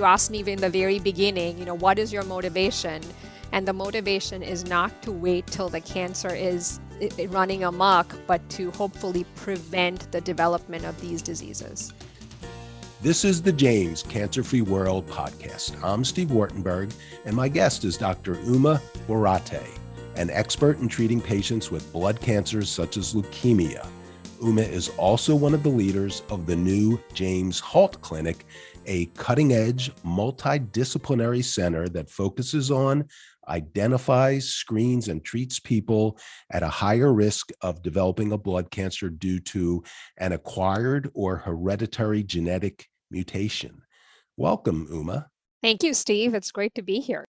you asked me in the very beginning, you know, what is your motivation? And the motivation is not to wait till the cancer is running amok, but to hopefully prevent the development of these diseases. This is the James Cancer Free World podcast. I'm Steve Wartenberg, and my guest is Dr. Uma Borate, an expert in treating patients with blood cancers such as leukemia. Uma is also one of the leaders of the new James Halt Clinic, a cutting edge multidisciplinary center that focuses on identifies, screens, and treats people at a higher risk of developing a blood cancer due to an acquired or hereditary genetic mutation. Welcome, Uma. Thank you, Steve. It's great to be here.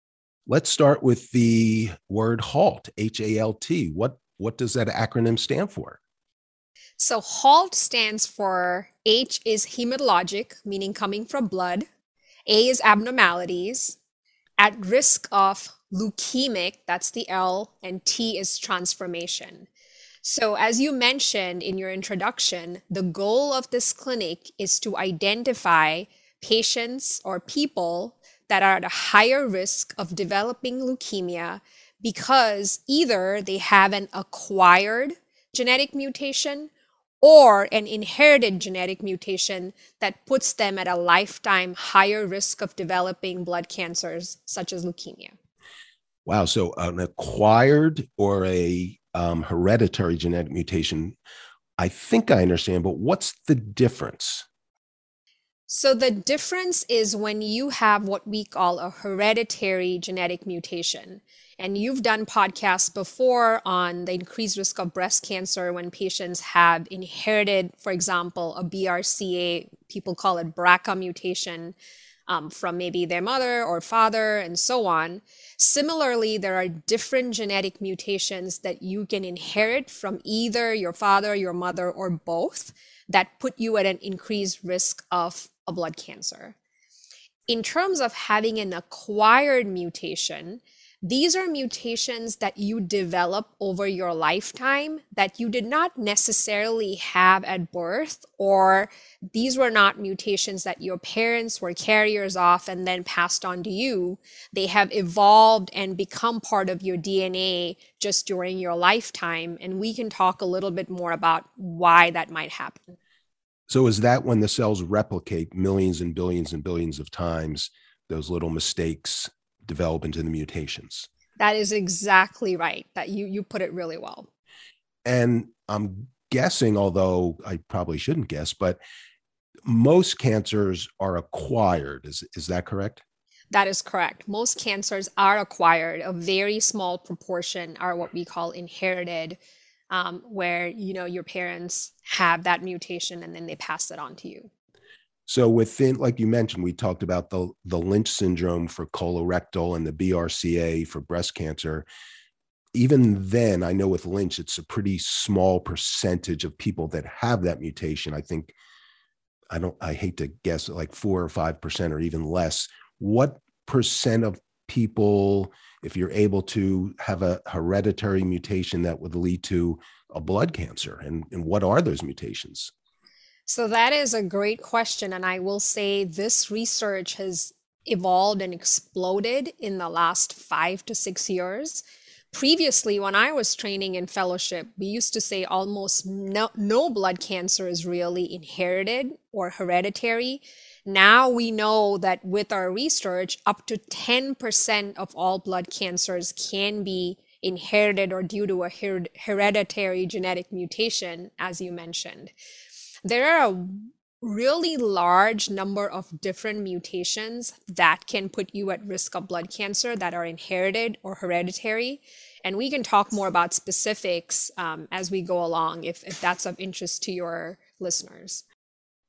Let's start with the word HALT, H A L T. What, what does that acronym stand for? So, HALT stands for H is hematologic, meaning coming from blood. A is abnormalities. At risk of leukemic, that's the L, and T is transformation. So, as you mentioned in your introduction, the goal of this clinic is to identify patients or people that are at a higher risk of developing leukemia because either they have an acquired genetic mutation or an inherited genetic mutation that puts them at a lifetime higher risk of developing blood cancers such as leukemia. Wow. So an acquired or a um, hereditary genetic mutation, I think I understand, but what's the difference? So the difference is when you have what we call a hereditary genetic mutation. And you've done podcasts before on the increased risk of breast cancer when patients have inherited, for example, a BRCA, people call it BRCA mutation um, from maybe their mother or father, and so on. Similarly, there are different genetic mutations that you can inherit from either your father, your mother, or both that put you at an increased risk of a blood cancer. In terms of having an acquired mutation, these are mutations that you develop over your lifetime that you did not necessarily have at birth, or these were not mutations that your parents were carriers of and then passed on to you. They have evolved and become part of your DNA just during your lifetime. And we can talk a little bit more about why that might happen. So, is that when the cells replicate millions and billions and billions of times, those little mistakes develop into the mutations. That is exactly right. That you you put it really well. And I'm guessing, although I probably shouldn't guess, but most cancers are acquired. Is is that correct? That is correct. Most cancers are acquired. A very small proportion are what we call inherited, um, where you know your parents have that mutation and then they pass it on to you. So within, like you mentioned, we talked about the the Lynch syndrome for colorectal and the BRCA for breast cancer. Even then, I know with Lynch, it's a pretty small percentage of people that have that mutation. I think I don't. I hate to guess, like four or five percent, or even less. What percent of people, if you're able to have a hereditary mutation that would lead to a blood cancer, and and what are those mutations? So that is a great question. And I will say this research has evolved and exploded in the last five to six years. Previously, when I was training in fellowship, we used to say almost no, no blood cancer is really inherited or hereditary. Now we know that with our research, up to 10% of all blood cancers can be inherited or due to a her- hereditary genetic mutation, as you mentioned there are a really large number of different mutations that can put you at risk of blood cancer that are inherited or hereditary. And we can talk more about specifics um, as we go along if, if that's of interest to your listeners.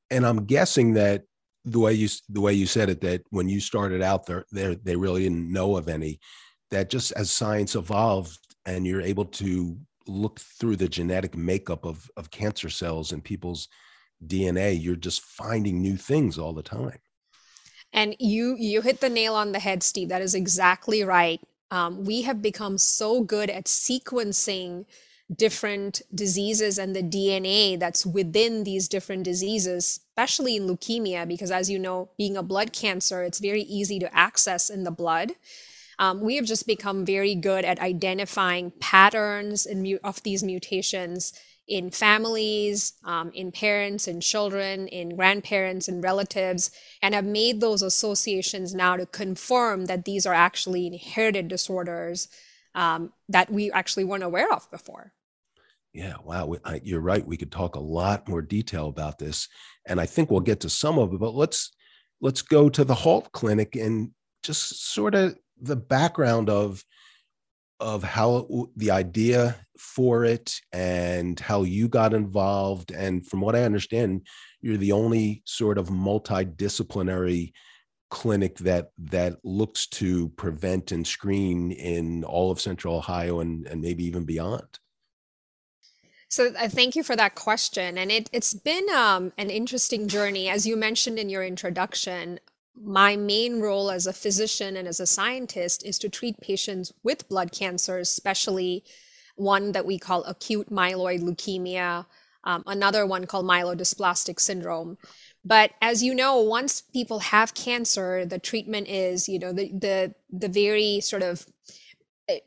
And I'm guessing that the way you the way you said it that when you started out there, there they really didn't know of any. That just as science evolved and you're able to look through the genetic makeup of, of cancer cells and people's DNA, you're just finding new things all the time. And you you hit the nail on the head, Steve. That is exactly right. Um, we have become so good at sequencing different diseases and the DNA that's within these different diseases, especially in leukemia, because as you know, being a blood cancer, it's very easy to access in the blood. Um, we have just become very good at identifying patterns in, of these mutations in families, um, in parents, in children, in grandparents, and relatives, and have made those associations now to confirm that these are actually inherited disorders um, that we actually weren't aware of before. Yeah, wow. I, you're right. We could talk a lot more detail about this, and I think we'll get to some of it. But let's let's go to the Halt Clinic and just sort of the background of of how the idea for it and how you got involved. And from what I understand, you're the only sort of multidisciplinary clinic that that looks to prevent and screen in all of central ohio and, and maybe even beyond so uh, thank you for that question. And it, it's been um, an interesting journey. As you mentioned in your introduction my main role as a physician and as a scientist is to treat patients with blood cancers especially one that we call acute myeloid leukemia um, another one called myelodysplastic syndrome. But as you know once people have cancer the treatment is you know the the the very sort of eh,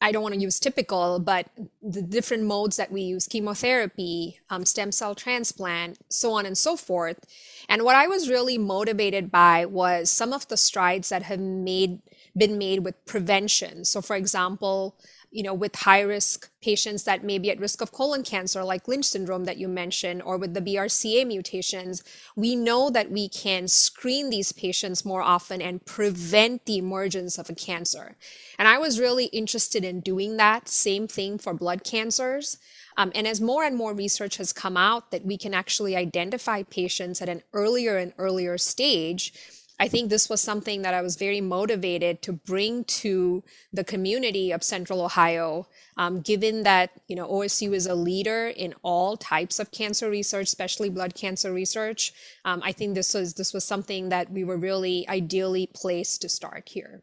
I don't want to use typical, but the different modes that we use chemotherapy, um, stem cell transplant, so on and so forth. And what I was really motivated by was some of the strides that have made been made with prevention. So, for example, you know, with high risk patients that may be at risk of colon cancer, like Lynch syndrome that you mentioned, or with the BRCA mutations, we know that we can screen these patients more often and prevent the emergence of a cancer. And I was really interested in doing that same thing for blood cancers. Um, and as more and more research has come out that we can actually identify patients at an earlier and earlier stage, I think this was something that I was very motivated to bring to the community of Central Ohio, um, given that you know OSU is a leader in all types of cancer research, especially blood cancer research. Um, I think this was this was something that we were really ideally placed to start here.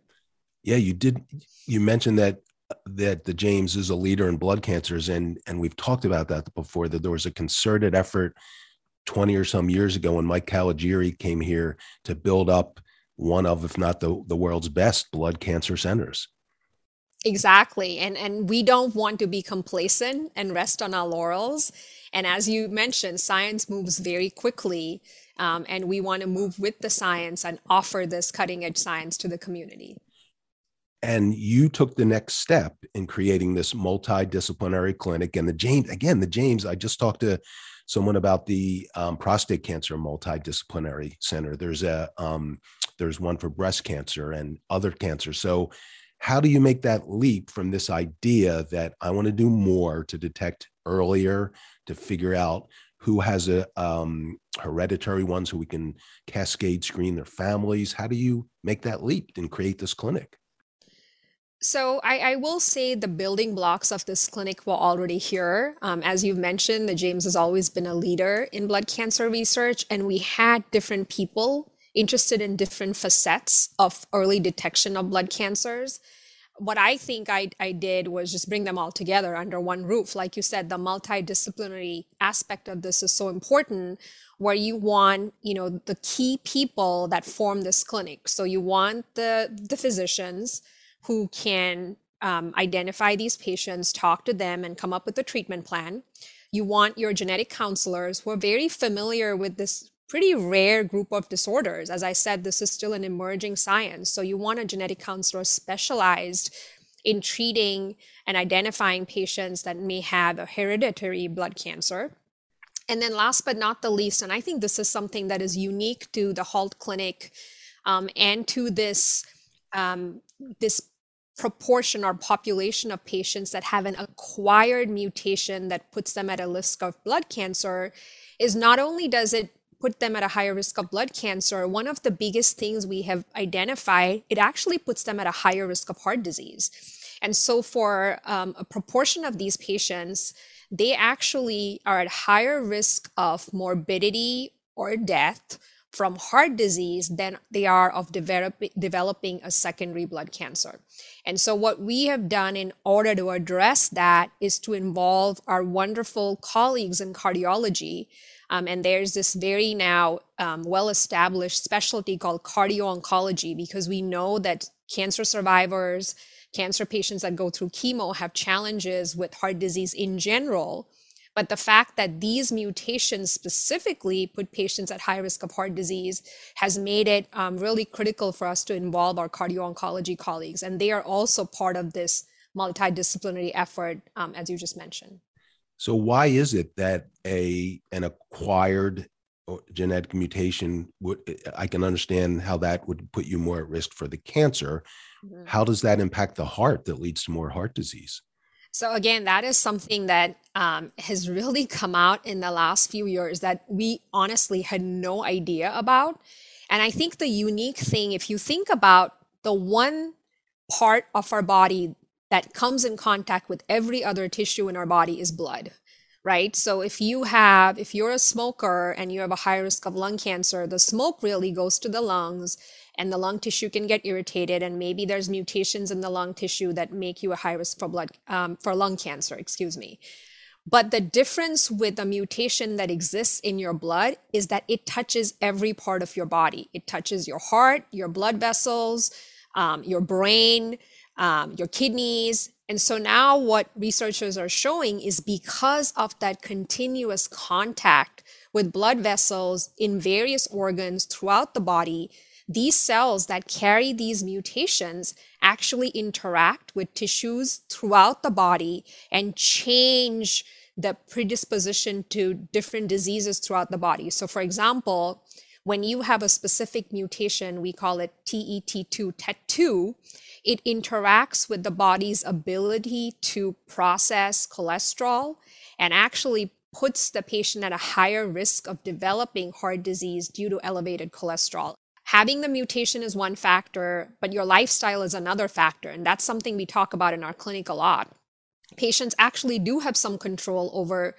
Yeah, you did. You mentioned that that the James is a leader in blood cancers, and and we've talked about that before. That there was a concerted effort 20 or some years ago when Mike Caligiuri came here to build up one of, if not the, the world's best blood cancer centers. Exactly. And and we don't want to be complacent and rest on our laurels. And as you mentioned, science moves very quickly. Um, and we want to move with the science and offer this cutting edge science to the community. And you took the next step in creating this multidisciplinary clinic. And the James, again, the James, I just talked to someone about the um, prostate cancer multidisciplinary center. There's a um, there's one for breast cancer and other cancers. So how do you make that leap from this idea that I want to do more to detect earlier to figure out who has a um, hereditary ones who we can cascade screen their families? How do you make that leap and create this clinic? So I, I, will say the building blocks of this clinic were already here. Um, as you've mentioned, the James has always been a leader in blood cancer research, and we had different people interested in different facets of early detection of blood cancers. What I think I, I did was just bring them all together under one roof. Like you said, the multidisciplinary aspect of this is so important where you want you know the key people that form this clinic so you want the the physicians who can um, identify these patients, talk to them, and come up with a treatment plan. You want your genetic counselors who are very familiar with this pretty rare group of disorders. As I said, this is still an emerging science. So you want a genetic counselor specialized in treating and identifying patients that may have a hereditary blood cancer. And then last but not the least, and I think this is something that is unique to the HALT clinic um, and to this um, this proportion or population of patients that have an acquired mutation that puts them at a risk of blood cancer is not only does it put them at a higher risk of blood cancer, one of the biggest things we have identified, it actually puts them at a higher risk of heart disease. And so, for um, a proportion of these patients, they actually are at higher risk of morbidity or death from heart disease than they are of develop, developing a secondary blood cancer. And so, what we have done in order to address that is to involve our wonderful colleagues in cardiology. Um, and there's this very now um, well established specialty called cardio oncology because we know that cancer survivors, cancer patients that go through chemo have challenges with heart disease in general. But the fact that these mutations specifically put patients at high risk of heart disease has made it um, really critical for us to involve our cardio oncology colleagues. And they are also part of this multidisciplinary effort, um, as you just mentioned. So, why is it that a an acquired genetic mutation would I can understand how that would put you more at risk for the cancer. Mm-hmm. How does that impact the heart that leads to more heart disease? So again, that is something that um, has really come out in the last few years that we honestly had no idea about. And I think the unique thing, if you think about the one part of our body that comes in contact with every other tissue in our body is blood right? So if you have, if you're a smoker and you have a high risk of lung cancer, the smoke really goes to the lungs and the lung tissue can get irritated and maybe there's mutations in the lung tissue that make you a high risk for blood um, for lung cancer excuse me but the difference with a mutation that exists in your blood is that it touches every part of your body it touches your heart your blood vessels um, your brain um, your kidneys and so now what researchers are showing is because of that continuous contact with blood vessels in various organs throughout the body these cells that carry these mutations actually interact with tissues throughout the body and change the predisposition to different diseases throughout the body. So, for example, when you have a specific mutation, we call it TET2, TET2, it interacts with the body's ability to process cholesterol and actually puts the patient at a higher risk of developing heart disease due to elevated cholesterol having the mutation is one factor, but your lifestyle is another factor. And that's something we talk about in our clinic a lot. Patients actually do have some control over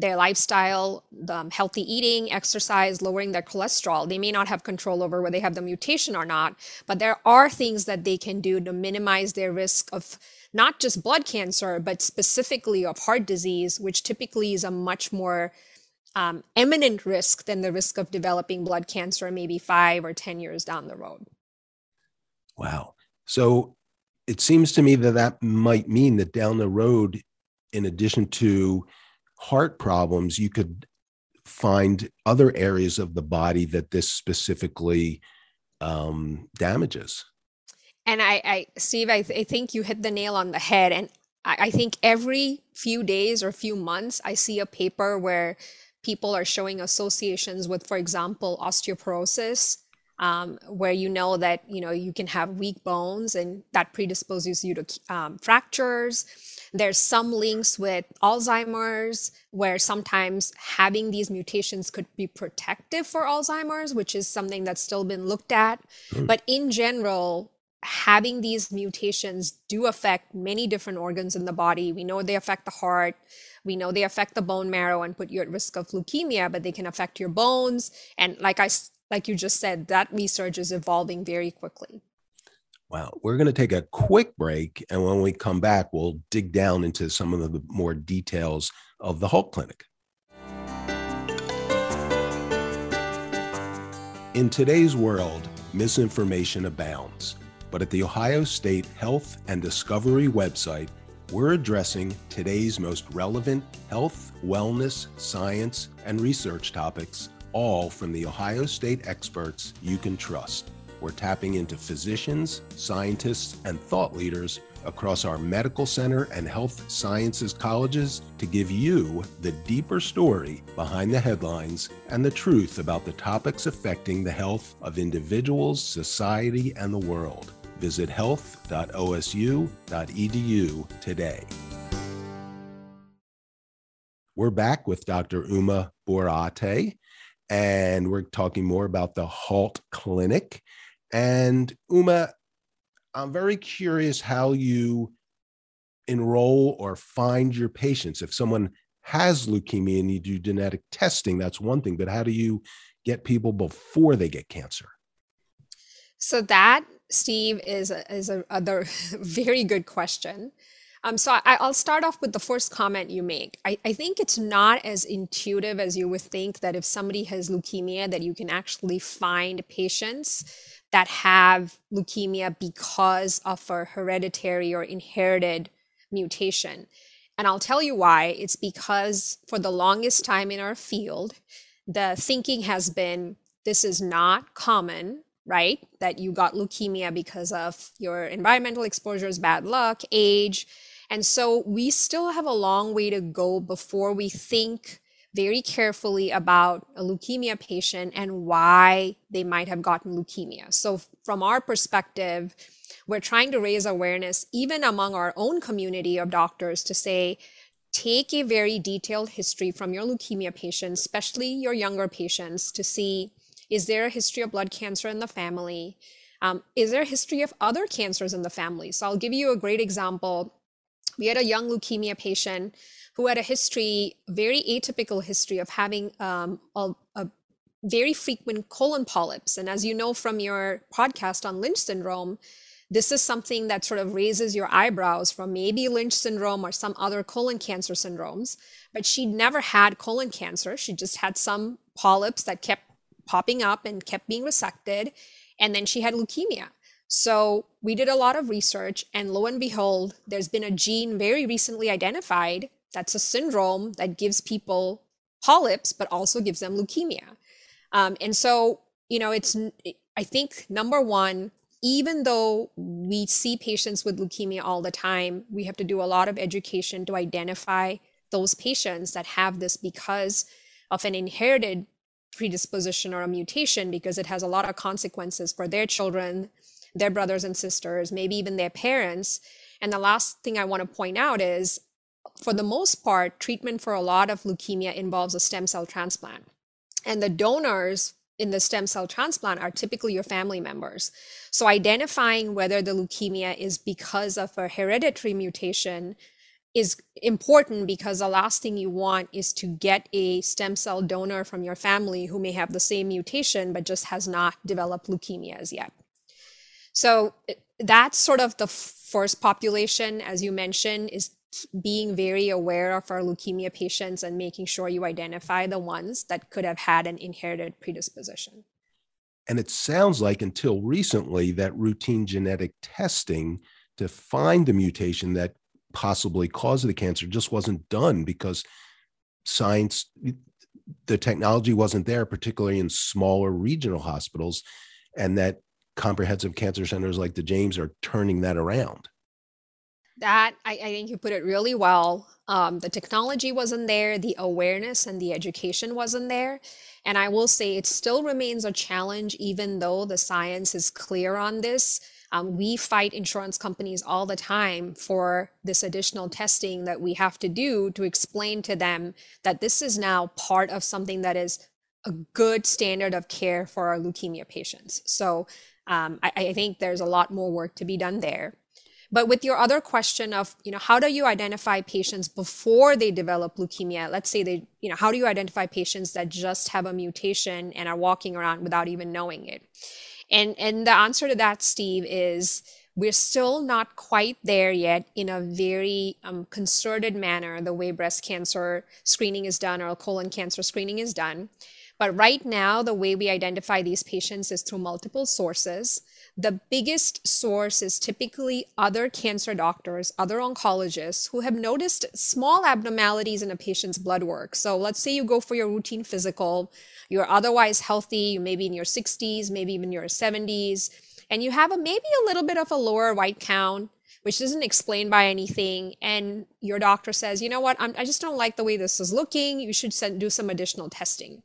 their lifestyle, um, healthy eating, exercise, lowering their cholesterol. They may not have control over whether they have the mutation or not, but there are things that they can do to minimize their risk of not just blood cancer, but specifically of heart disease, which typically is a much more um, eminent risk than the risk of developing blood cancer maybe five or 10 years down the road. Wow. So it seems to me that that might mean that down the road, in addition to heart problems, you could find other areas of the body that this specifically um, damages. And I, I Steve, I, th- I think you hit the nail on the head. And I, I think every few days or few months, I see a paper where people are showing associations with, for example, osteoporosis, um, where you know that you know you can have weak bones and that predisposes you to um, fractures. There's some links with Alzheimer's, where sometimes having these mutations could be protective for Alzheimer's, which is something that's still been looked at. Mm. But in general, having these mutations do affect many different organs in the body. We know they affect the heart. We know they affect the bone marrow and put you at risk of leukemia, but they can affect your bones. And like I, like you just said, that research is evolving very quickly. Wow. We're going to take a quick break. And when we come back, we'll dig down into some of the more details of the HALT Clinic. In today's world, misinformation abounds. But at the Ohio State Health and Discovery website, we're addressing today's most relevant health, wellness, science, and research topics, all from the Ohio State experts you can trust. We're tapping into physicians, scientists, and thought leaders across our medical center and health sciences colleges to give you the deeper story behind the headlines and the truth about the topics affecting the health of individuals, society, and the world. Visit health.osu.edu today. We're back with Dr. Uma Borate, and we're talking more about the HALT Clinic. And Uma, I'm very curious how you enroll or find your patients. If someone has leukemia and you do genetic testing, that's one thing, but how do you get people before they get cancer? So that, Steve, is a, is a other very good question. Um, so I, will start off with the first comment you make. I, I think it's not as intuitive as you would think that if somebody has leukemia, that you can actually find patients that have leukemia because of a hereditary or inherited mutation. And I'll tell you why. It's because for the longest time in our field, the thinking has been this is not common, right? That you got leukemia because of your environmental exposures, bad luck, age. And so we still have a long way to go before we think very carefully about a leukemia patient and why they might have gotten leukemia. So, from our perspective, we're trying to raise awareness even among our own community of doctors to say, take a very detailed history from your leukemia patients, especially your younger patients, to see is there a history of blood cancer in the family? Um, is there a history of other cancers in the family? So, I'll give you a great example. We had a young leukemia patient who had a history, very atypical history of having um, a, a very frequent colon polyps. And as you know from your podcast on Lynch syndrome, this is something that sort of raises your eyebrows from maybe Lynch syndrome or some other colon cancer syndromes. But she never had colon cancer. She just had some polyps that kept popping up and kept being resected. And then she had leukemia. So we did a lot of research, and lo and behold, there's been a gene very recently identified that's a syndrome that gives people polyps, but also gives them leukemia. Um, and so, you know, it's, I think, number one, even though we see patients with leukemia all the time, we have to do a lot of education to identify those patients that have this because of an inherited predisposition or a mutation, because it has a lot of consequences for their children, their brothers and sisters, maybe even their parents. And the last thing I want to point out is for the most part, treatment for a lot of leukemia involves a stem cell transplant. And the donors in the stem cell transplant are typically your family members. So identifying whether the leukemia is because of a hereditary mutation is important because the last thing you want is to get a stem cell donor from your family who may have the same mutation but just has not developed leukemia as yet. So eh, that's sort of the first population, as you mentioned, is being very aware of our leukemia patients and making sure you identify the ones that could have had an inherited predisposition. And it sounds like until recently that routine genetic testing to find the mutation that possibly caused the cancer just wasn't done because science, the technology wasn't there, particularly in smaller regional hospitals, and that comprehensive cancer centers like the James are turning that around that I, I, think you put it really well. Um, the technology wasn't there, the awareness and the education wasn't there. And I will say it still remains a challenge, even though the science is clear on this. Um, we fight insurance companies all the time for this additional testing that we have to do to explain to them that this is now part of something that is a good standard of care for our leukemia patients. So um, I, I think there's a lot more work to be done there. But with your other question of, you know, how do you identify patients before they develop leukemia? Let's say they, you know, how do you identify patients that just have a mutation and are walking around without even knowing it? And and the answer to that, Steve, is we're still not quite there yet in a very um, concerted manner, the way breast cancer screening is done or colon cancer screening is done. But right now, the way we identify these patients is through multiple sources the biggest source is typically other cancer doctors, other oncologists who have noticed small abnormalities in a patient's blood work. So let's say you go for your routine physical, you're otherwise healthy, you may be in your 60s, maybe even your 70s, and you have a maybe a little bit of a lower white count, which isn't explained by anything. And your doctor says, you know what, I'm, i just don't like the way this is looking. You should send, do some additional testing.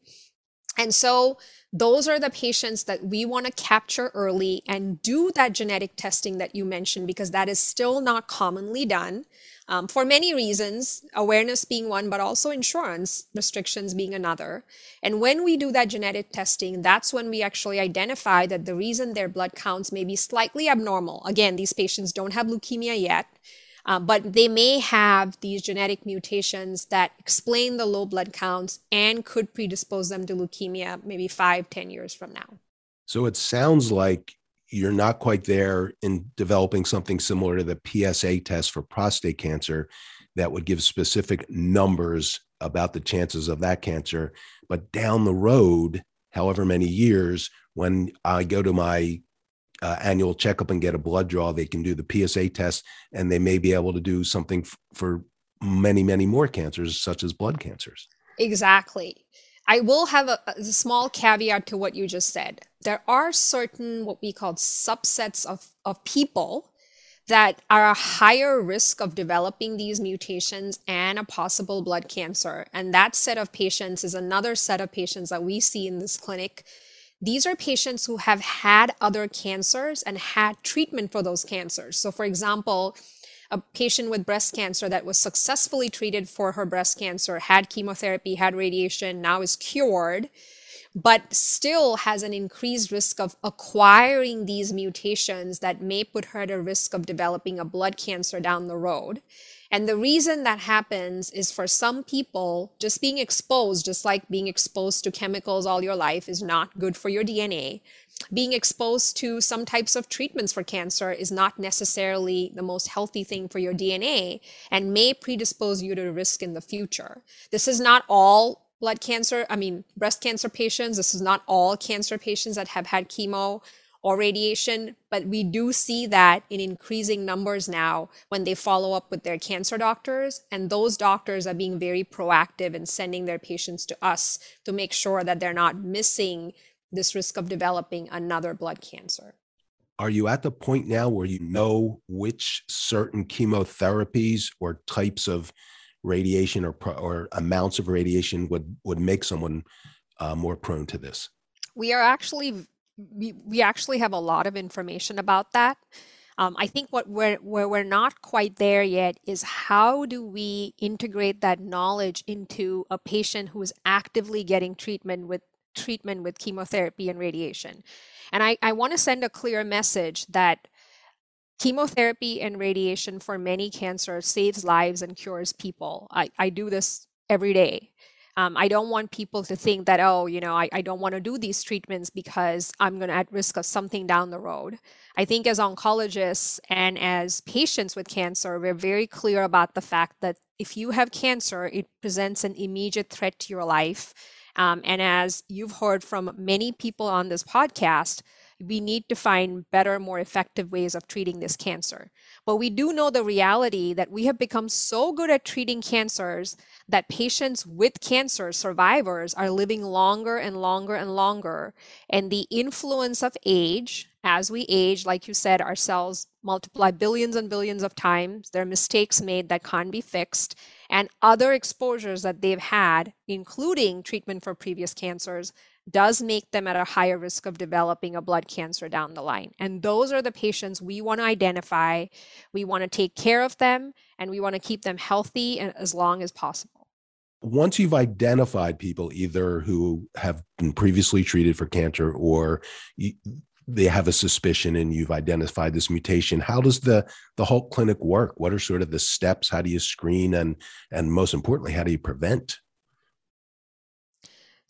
And so those are the patients that we want to capture early and do that genetic testing that you mentioned because that is still not commonly done um, for many reasons, awareness being one, but also insurance restrictions being another. And when we do that genetic testing, that's when we actually identify that the reason their blood counts may be slightly abnormal. Again, these patients don't have leukemia yet. Um, but they may have these genetic mutations that explain the low blood counts and could predispose them to leukemia maybe five, ten years from now. So it sounds like you're not quite there in developing something similar to the PSA test for prostate cancer that would give specific numbers about the chances of that cancer. But down the road, however many years, when I go to my uh, annual checkup and get a blood draw, they can do the PSA test and they may be able to do something f- for many, many more cancers, such as blood cancers. Exactly. I will have a, a, small caveat to what you just said. There are certain what we call subsets of, of people that are a higher risk of developing these mutations and a possible blood cancer. And that set of patients is another set of patients that we see in this clinic. These are patients who have had other cancers and had treatment for those cancers. So, for example, a patient with breast cancer that was successfully treated for her breast cancer, had chemotherapy, had radiation, now is cured, but still has an increased risk of acquiring these mutations that may put her at a risk of developing a blood cancer down the road. And the reason that happens is for some people, just being exposed, just like being exposed to chemicals all your life, is not good for your DNA being exposed to some types of treatments for cancer is not necessarily the most healthy thing for your DNA and may predispose you to risk in the future. This is not all blood cancer, I mean, breast cancer patients. This is not all cancer patients that have had chemo or radiation, but we do see that in increasing numbers now when they follow up with their cancer doctors. And those doctors are being very proactive in sending their patients to us to make sure that they're not missing this risk of developing another blood cancer. Are you at the point now where you know which certain chemotherapies or types of radiation or, or amounts of radiation would, would make someone uh, more prone to this? We are actually we, we actually have a lot of information about that. Um, I think what we're where we're not quite there yet is how do we integrate that knowledge into a patient who is actively getting treatment with treatment with chemotherapy and radiation. And I, I want to send a clear message that chemotherapy and radiation for many cancers saves lives and cures people. I, I do this every day. Um, I don't want people to think that, oh, you know, I, I don't want to do these treatments because I'm going to at risk of something down the road. I think as oncologists and as patients with cancer, we're very clear about the fact that if you have cancer, it presents an immediate threat to your life um, and as you've heard from many people on this podcast, we need to find better, more effective ways of treating this cancer. But we do know the reality that we have become so good at treating cancers that patients with cancer, survivors, are living longer and longer and longer. And the influence of age, as we age, like you said, our cells multiply billions and billions of times. There are mistakes made that can't be fixed and other exposures that they've had, including treatment for previous cancers, does make them at a higher risk of developing a blood cancer down the line. And those are the patients we want to identify. We want to take care of them and we want to keep them healthy eh, as long as possible. Once you've identified people either who have been previously treated for cancer or they have a suspicion and you've identified this mutation how does the the HALT clinic work what are sort of the steps how do you screen and and most importantly how do you prevent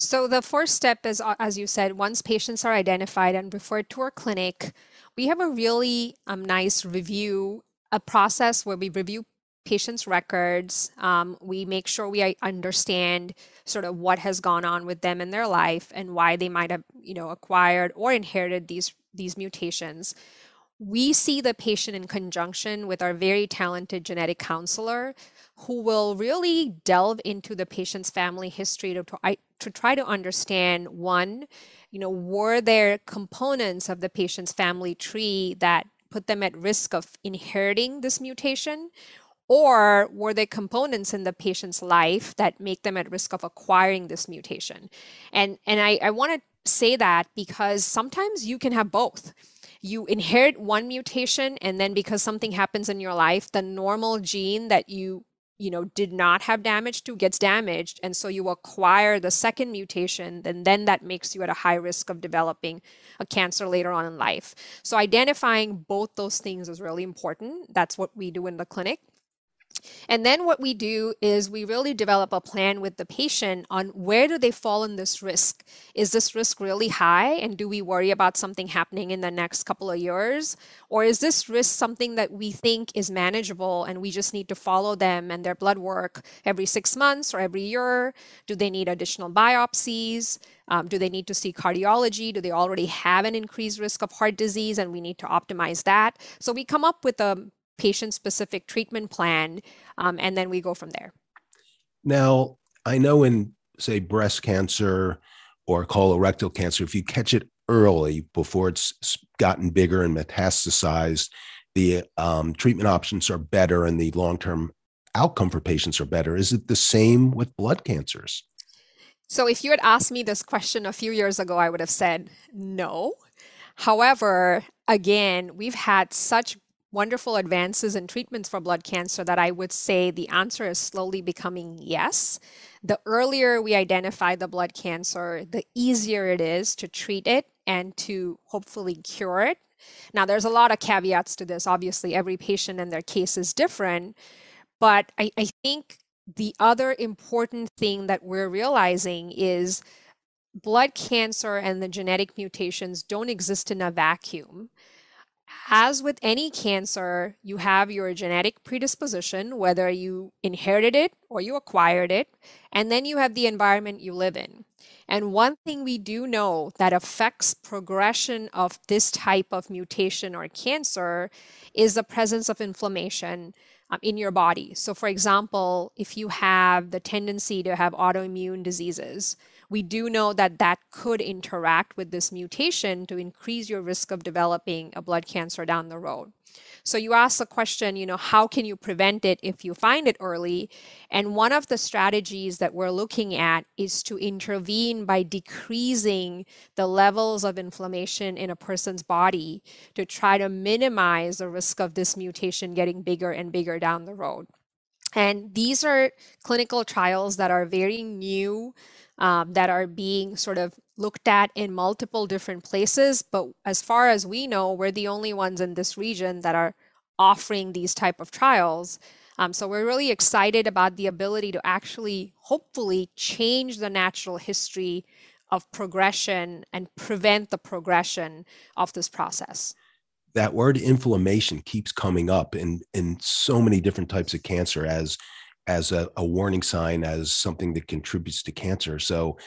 so the first step is uh, as you said once patients are identified and referred to our clinic we have a really um, nice review a process where we review patients' records. Um, we make sure we understand sort of what has gone on with them in their life and why they might have, you know, acquired or inherited these these mutations. We see the patient in conjunction with our very talented genetic counselor who will really delve into the patient's family history to, to try to understand one, you know, were there components of the patient's family tree that put them at risk of inheriting this mutation or were there components in the patient's life that make them at risk of acquiring this mutation? And, and I, I want to say that because sometimes you can have both. You inherit one mutation, and then because something happens in your life, the normal gene that you you know did not have damage to gets damaged and so you acquire the second mutation then then that makes you at a high risk of developing a cancer later on in life. So identifying both those things is really important. That's what we do in the clinic and then what we do is we really develop a plan with the patient on where do they fall in this risk? Is this risk really high? And do we worry about something happening in the next couple of years? Or is this risk something that we think is manageable and we just need to follow them and their blood work every six months or every year? Do they need additional biopsies? Um, do they need to see cardiology? Do they already have an increased risk of heart disease and we need to optimize that? So we come up with a patient specific treatment plan, um, and then we go from there. Now, I know in, say, breast cancer or colorectal cancer, if you catch it early before it's gotten bigger and metastasized, the um, treatment options are better and the long term outcome for patients are better. Is it the same with blood cancers? So, if you had asked me this question a few years ago, I would have said no. However, again, we've had such wonderful advances in treatments for blood cancer that I would say the answer is slowly becoming yes. The earlier we identify the blood cancer, the easier it is to treat it and to hopefully cure it. Now, there's a lot of caveats to this. Obviously, every patient and their case is different. But I, I think the other important thing that we're realizing is blood cancer and the genetic mutations don't exist in a vacuum as with any cancer, you have your genetic predisposition, whether you inherited it or you acquired it, and then you have the environment you live in. And one thing we do know that affects progression of this type of mutation or cancer is the presence of inflammation um, in your body. So, for example, if you have the tendency to have autoimmune diseases, we do know that that could interact with this mutation to increase your risk of developing a blood cancer down the road. So you ask the question, you know, how can you prevent it if you find it early? And one of the strategies that we're looking at is to intervene by decreasing the levels of inflammation in a person's body to try to minimize the risk of this mutation getting bigger and bigger down the road. And these are clinical trials that are very new um, that are being sort of looked at in multiple different places. But as far as we know, we're the only ones in this region that are offering these type of trials. Um, so we're really excited about the ability to actually, hopefully, change the natural history of progression and prevent the progression of this process. That word inflammation keeps coming up in in so many different types of cancer as as a, a warning sign, as something that contributes to cancer. So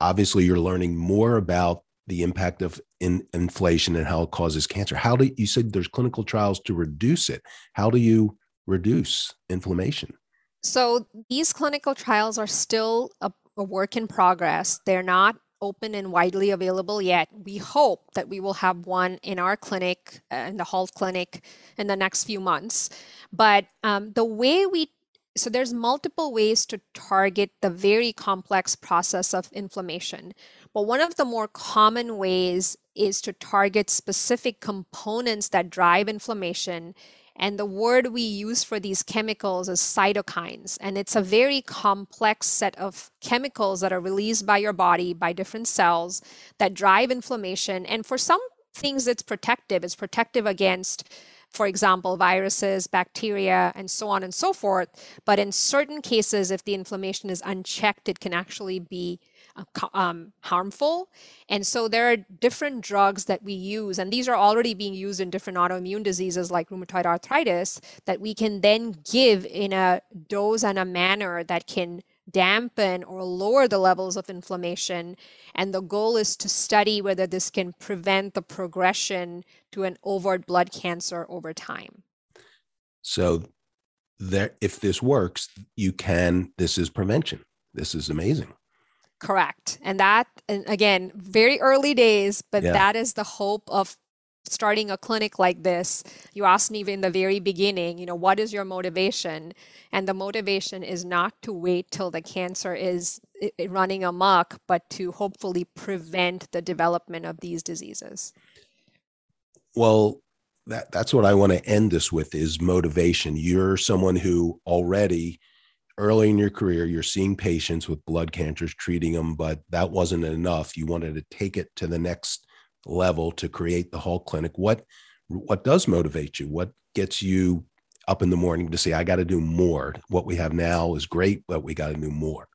obviously, you're learning more about the impact of in, inflation and how it causes cancer. How do you said there's clinical trials to reduce it? How do you reduce inflammation? So these clinical trials are still a, a work in progress. They're not open and widely available yet. We hope that we will have one in our clinic, uh, in the HALT Clinic, in the next few months. But um, the way we so there's multiple ways to target the very complex process of inflammation. But one of the more common ways is to target specific components that drive inflammation. And the word we use for these chemicals is cytokines. And it's a very complex set of chemicals that are released by your body by different cells that drive inflammation. And for some things, it's protective. It's protective against for example, viruses, bacteria, and so on and so forth. But in certain cases, if the inflammation is unchecked, it can actually be uh, um, harmful. And so there are different drugs that we use, and these are already being used in different autoimmune diseases like rheumatoid arthritis, that we can then give in a dose and a manner that can dampen or lower the levels of inflammation. And the goal is to study whether this can prevent the progression to an overt blood cancer over time. So, there, if this works, you can, this is prevention. This is amazing. Correct. And that, and again, very early days, but yeah. that is the hope of starting a clinic like this, you asked me in the very beginning, you know, what is your motivation? And the motivation is not to wait till the cancer is running amok, but to hopefully prevent the development of these diseases. Well, that that's what I want to end this with is motivation. You're someone who already early in your career you're seeing patients with blood cancers treating them but that wasn't enough you wanted to take it to the next level to create the HALT clinic what what does motivate you what gets you up in the morning to say i got to do more what we have now is great but we got to do more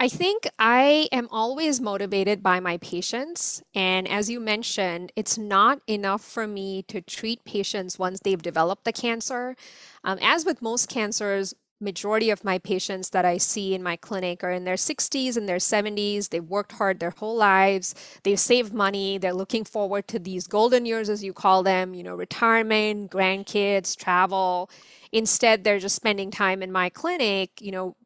I think I am always motivated by my patients. And as you mentioned, it's not enough for me to treat patients once they've developed the cancer. Um, as with most cancers, majority of my patients that I see in my clinic are in their 60s and their 70s. They've worked hard their whole lives. They've saved money. They're looking forward to these golden years, as you call them, you know, retirement, grandkids, travel. Instead, they're just spending time in my clinic, you know,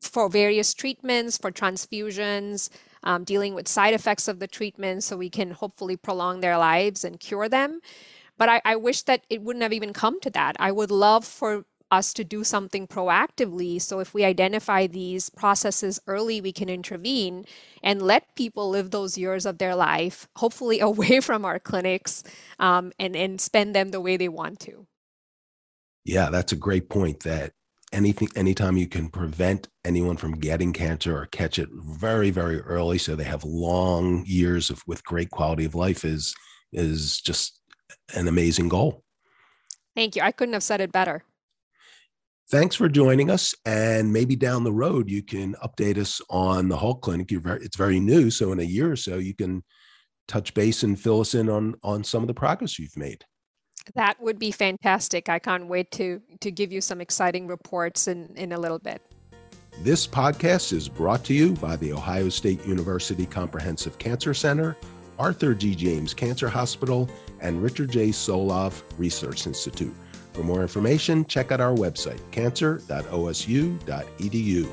for various treatments, for transfusions, um, dealing with side effects of the treatment so we can hopefully prolong their lives and cure them. But I, I wish that it wouldn't have even come to that. I would love for us to do something proactively. So if we identify these processes early, we can intervene and let people live those years of their life, hopefully away from our clinics, um, and and spend them the way they want to. Yeah, that's a great point. That anything anytime you can prevent anyone from getting cancer or catch it very very early so they have long years of with great quality of life is is just an amazing goal thank you i couldn't have said it better thanks for joining us and maybe down the road you can update us on the HALT clinic You're very, it's very new so in a year or so you can touch base and fill us in on on some of the progress you've made that would be fantastic. I can't wait to to give you some exciting reports in in a little bit. This podcast is brought to you by the Ohio State University Comprehensive Cancer Center, Arthur G. James Cancer Hospital, and Richard J. Solove Research Institute. For more information, check out our website, cancer.osu.edu.